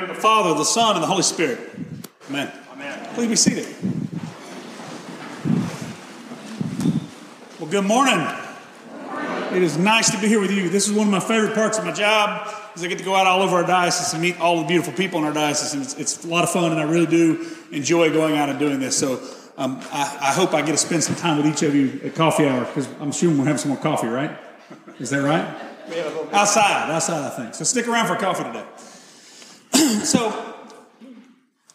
the name of the Father, the Son, and the Holy Spirit. Amen. Amen. Please be seated. Well, good morning. It is nice to be here with you. This is one of my favorite parts of my job is I get to go out all over our diocese and meet all the beautiful people in our diocese, and it's, it's a lot of fun, and I really do enjoy going out and doing this. So um, I, I, hope I get to spend some time with each of you at coffee hour because I'm assuming we'll have some more coffee, right? Is that right? Outside, outside, I think. So stick around for coffee today. so,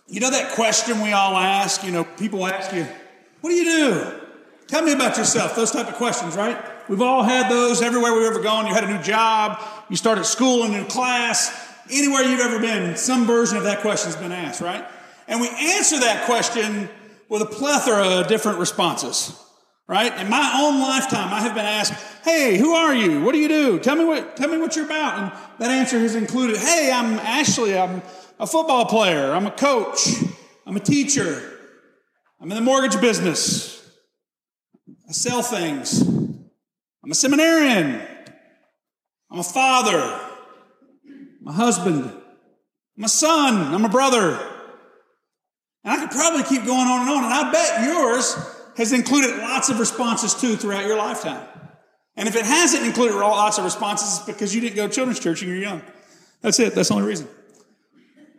you know that question we all ask? You know, people ask you, what do you do? Tell me about yourself. Those type of questions, right? We've all had those everywhere we've ever gone. You had a new job, you started school, a new class, anywhere you've ever been, some version of that question has been asked, right? And we answer that question with a plethora of different responses, right? In my own lifetime, I have been asked, "Hey, who are you? What do you do? Tell me what tell me what you're about." And that answer has included, "Hey, I'm Ashley. I'm a football player. I'm a coach. I'm a teacher. I'm in the mortgage business. I sell things. I'm a seminarian. I'm a father. I'm a husband. I'm a son. I'm a brother. And I could probably keep going on and on. And I bet yours has included lots of responses too throughout your lifetime. And if it hasn't included lots of responses, it's because you didn't go to children's church and you're young. That's it. That's the only reason.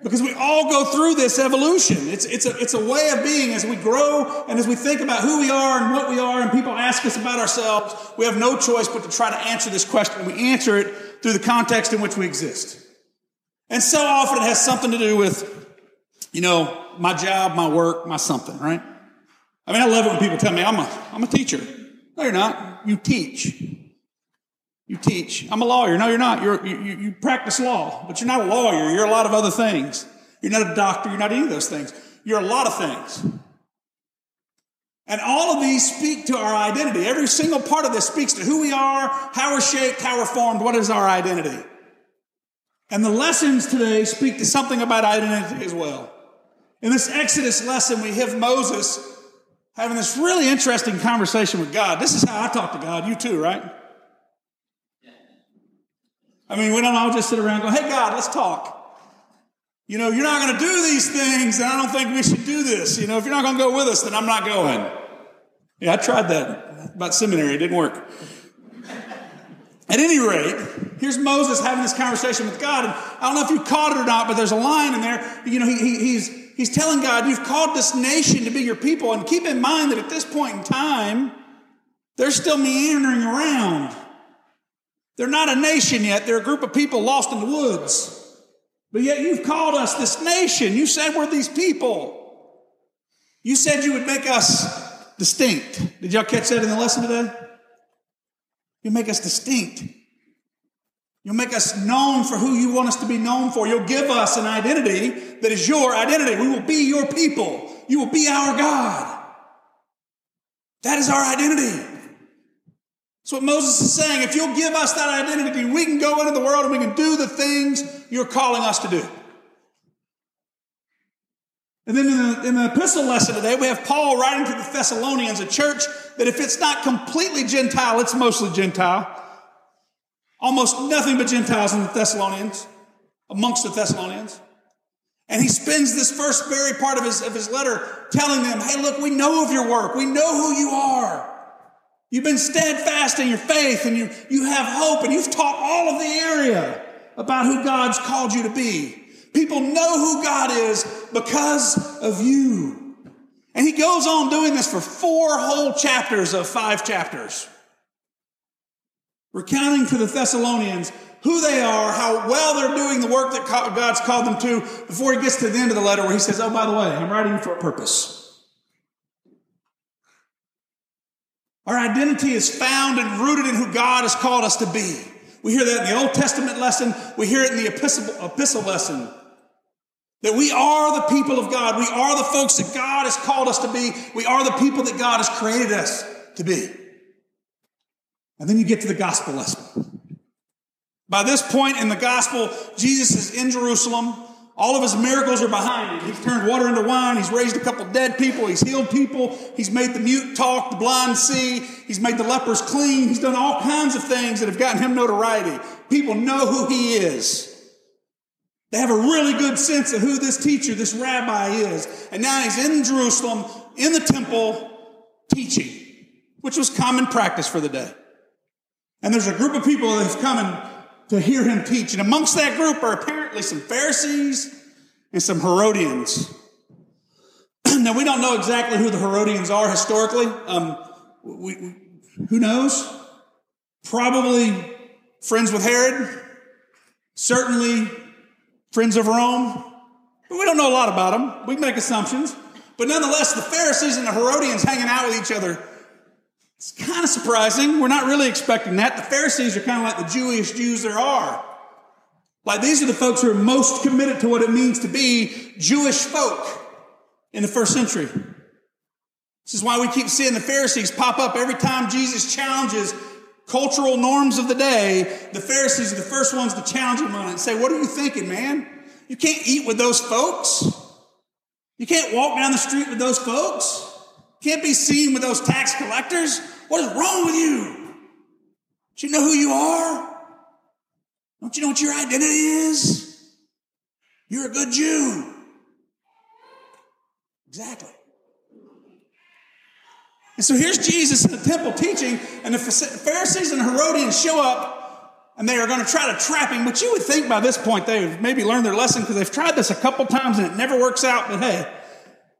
Because we all go through this evolution. It's, it's, a, it's a way of being as we grow and as we think about who we are and what we are, and people ask us about ourselves, we have no choice but to try to answer this question. We answer it through the context in which we exist. And so often it has something to do with, you know, my job, my work, my something, right? I mean, I love it when people tell me I'm a, I'm a teacher. No, you're not. You teach. You teach. I'm a lawyer. No, you're not. You're, you, you practice law, but you're not a lawyer. You're a lot of other things. You're not a doctor. You're not any of those things. You're a lot of things. And all of these speak to our identity. Every single part of this speaks to who we are, how we're shaped, how we're formed, what is our identity. And the lessons today speak to something about identity as well. In this Exodus lesson, we have Moses having this really interesting conversation with God. This is how I talk to God. You too, right? I mean, we don't all just sit around and go, hey, God, let's talk. You know, you're not going to do these things, and I don't think we should do this. You know, if you're not going to go with us, then I'm not going. Yeah, I tried that about seminary. It didn't work. At any rate, here's Moses having this conversation with God. And I don't know if you caught it or not, but there's a line in there. You know, he, he, he's, he's telling God, You've called this nation to be your people. And keep in mind that at this point in time, they're still meandering around. They're not a nation yet. They're a group of people lost in the woods. But yet you've called us this nation. You said we're these people. You said you would make us distinct. Did y'all catch that in the lesson today? You make us distinct. You'll make us known for who you want us to be known for. You'll give us an identity that is your identity. We will be your people. You will be our God. That is our identity. That's what Moses is saying. If you'll give us that identity, we can go into the world and we can do the things you're calling us to do. And then in the, in the epistle lesson today, we have Paul writing to the Thessalonians, a church that if it's not completely Gentile, it's mostly Gentile. Almost nothing but Gentiles in the Thessalonians, amongst the Thessalonians. And he spends this first very part of his, of his letter telling them, hey, look, we know of your work. We know who you are. You've been steadfast in your faith and you, you have hope and you've taught all of the area about who God's called you to be. People know who God is because of you. And he goes on doing this for four whole chapters of five chapters. Recounting to the Thessalonians who they are, how well they're doing the work that God's called them to, before he gets to the end of the letter where he says, Oh, by the way, I'm writing for a purpose. Our identity is found and rooted in who God has called us to be. We hear that in the Old Testament lesson. We hear it in the epistle, epistle lesson. That we are the people of God. We are the folks that God has called us to be. We are the people that God has created us to be. And then you get to the gospel lesson. By this point in the gospel, Jesus is in Jerusalem. All of his miracles are behind him. He's turned water into wine. He's raised a couple dead people. He's healed people. He's made the mute talk, the blind see. He's made the lepers clean. He's done all kinds of things that have gotten him notoriety. People know who he is. They have a really good sense of who this teacher, this rabbi is. And now he's in Jerusalem, in the temple, teaching, which was common practice for the day. And there's a group of people that have come to hear him teach. And amongst that group are apparently some Pharisees and some Herodians. now, we don't know exactly who the Herodians are historically. Um, we, we, who knows? Probably friends with Herod, certainly friends of Rome, but we don't know a lot about them. We make assumptions. But nonetheless, the Pharisees and the Herodians hanging out with each other, it's kind of surprising. We're not really expecting that. The Pharisees are kind of like the Jewish Jews there are. Like these are the folks who are most committed to what it means to be Jewish folk in the first century. This is why we keep seeing the Pharisees pop up every time Jesus challenges cultural norms of the day. The Pharisees are the first ones to challenge him on it and say, What are you thinking, man? You can't eat with those folks. You can't walk down the street with those folks. Can't be seen with those tax collectors. What is wrong with you? Don't you know who you are? Don't you know what your identity is? You're a good Jew. Exactly. And so here's Jesus in the temple teaching, and the Pharisees and Herodians show up, and they are going to try to trap him. But you would think by this point they've maybe learned their lesson because they've tried this a couple times and it never works out. But hey,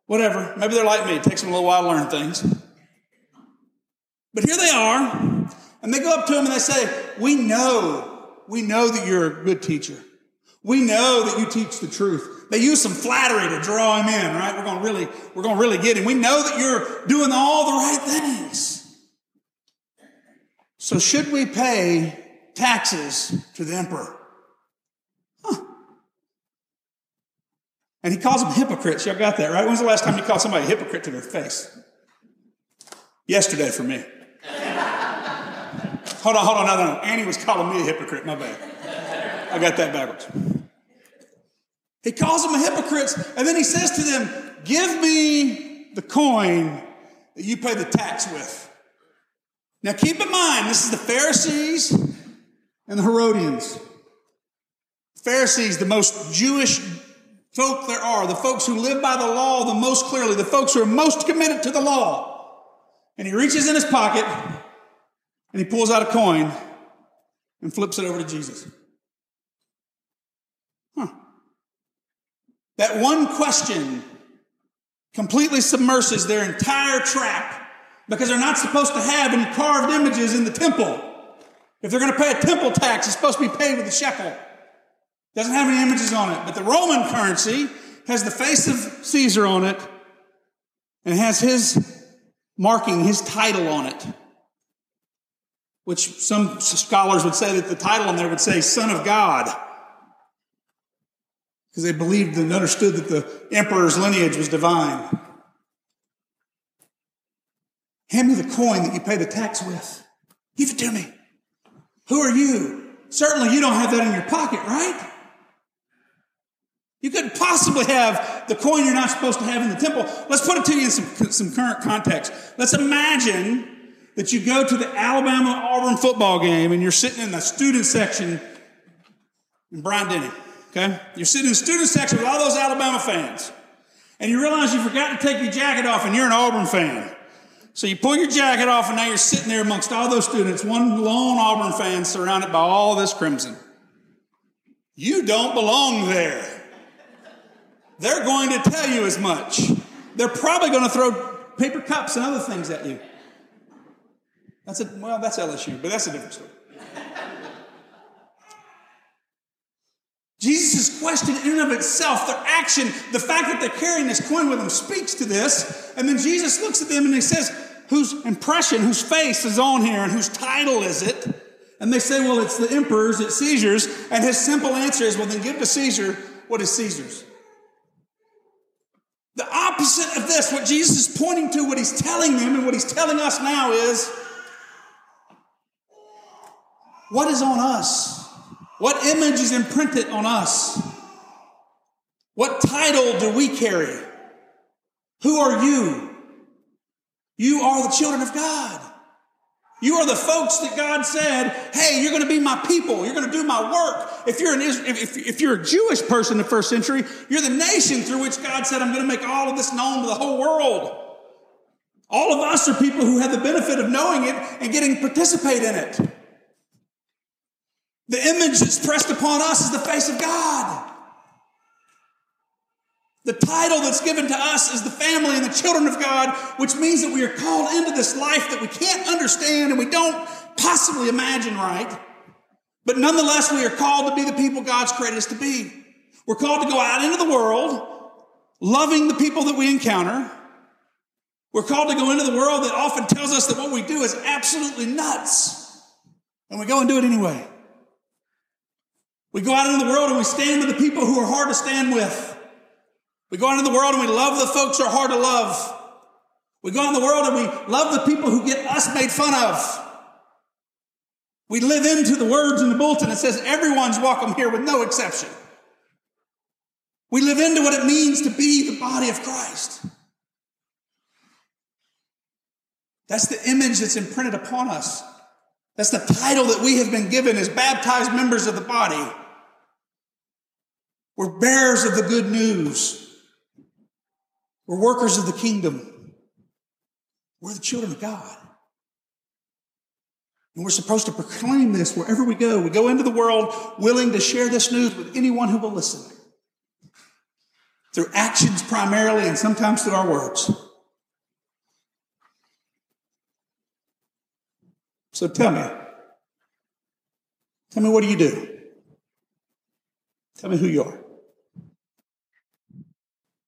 whatever. Maybe they're like me. It takes them a little while to learn things. But here they are, and they go up to him and they say, We know, we know that you're a good teacher. We know that you teach the truth. They use some flattery to draw him in, right? We're to really, we're to really get him. We know that you're doing all the right things. So should we pay taxes to the emperor? And he calls them hypocrites. Y'all got that, right? When's the last time you called somebody a hypocrite to their face? Yesterday for me. hold on, hold on, no, no, no. Annie was calling me a hypocrite. My bad. I got that backwards. He calls them hypocrites, and then he says to them, Give me the coin that you pay the tax with. Now keep in mind, this is the Pharisees and the Herodians. Pharisees, the most Jewish folk there are, the folks who live by the law the most clearly, the folks who are most committed to the law. And he reaches in his pocket and he pulls out a coin and flips it over to Jesus. Huh. That one question completely submerses their entire trap because they're not supposed to have any carved images in the temple. If they're going to pay a temple tax, it's supposed to be paid with a shekel. Doesn't have any images on it. But the Roman currency has the face of Caesar on it and has his marking, his title on it. Which some scholars would say that the title on there would say Son of God because they believed and understood that the emperor's lineage was divine. Hand me the coin that you pay the tax with. Give it to me. Who are you? Certainly you don't have that in your pocket, right? You couldn't possibly have the coin you're not supposed to have in the temple. Let's put it to you in some, some current context. Let's imagine that you go to the Alabama Auburn football game and you're sitting in the student section in Bryant-Denny. Okay? You're sitting in the student section with all those Alabama fans. And you realize you forgot to take your jacket off and you're an Auburn fan. So you pull your jacket off and now you're sitting there amongst all those students, one lone Auburn fan surrounded by all this crimson. You don't belong there. They're going to tell you as much. They're probably going to throw paper cups and other things at you. That's a, well, that's LSU, but that's a different story. Jesus' question in and of itself, their action, the fact that they're carrying this coin with them speaks to this. And then Jesus looks at them and he says, whose impression, whose face is on here and whose title is it? And they say, well, it's the emperor's, it's Caesar's. And his simple answer is, well, then give to Caesar what is Caesar's. Opposite of this, what Jesus is pointing to, what he's telling them and what he's telling us now is, what is on us? What image is imprinted on us? What title do we carry? Who are you? You are the children of God. You are the folks that God said, hey, you're going to be my people. You're going to do my work. If you're, an, if, if you're a Jewish person in the first century, you're the nation through which God said, I'm going to make all of this known to the whole world. All of us are people who have the benefit of knowing it and getting participate in it. The image that's pressed upon us is the face of God. The title that's given to us is the family and the children of God, which means that we are called into this life that we can't understand and we don't possibly imagine right. But nonetheless, we are called to be the people God's created us to be. We're called to go out into the world, loving the people that we encounter. We're called to go into the world that often tells us that what we do is absolutely nuts. And we go and do it anyway. We go out into the world and we stand with the people who are hard to stand with. We go out in the world and we love the folks who are hard to love. We go out in the world and we love the people who get us made fun of. We live into the words in the bulletin that says everyone's welcome here with no exception. We live into what it means to be the body of Christ. That's the image that's imprinted upon us. That's the title that we have been given as baptized members of the body. We're bearers of the good news. We're workers of the kingdom. We're the children of God. And we're supposed to proclaim this wherever we go. We go into the world willing to share this news with anyone who will listen. Through actions primarily and sometimes through our words. So tell me. Tell me what do you do? Tell me who you are.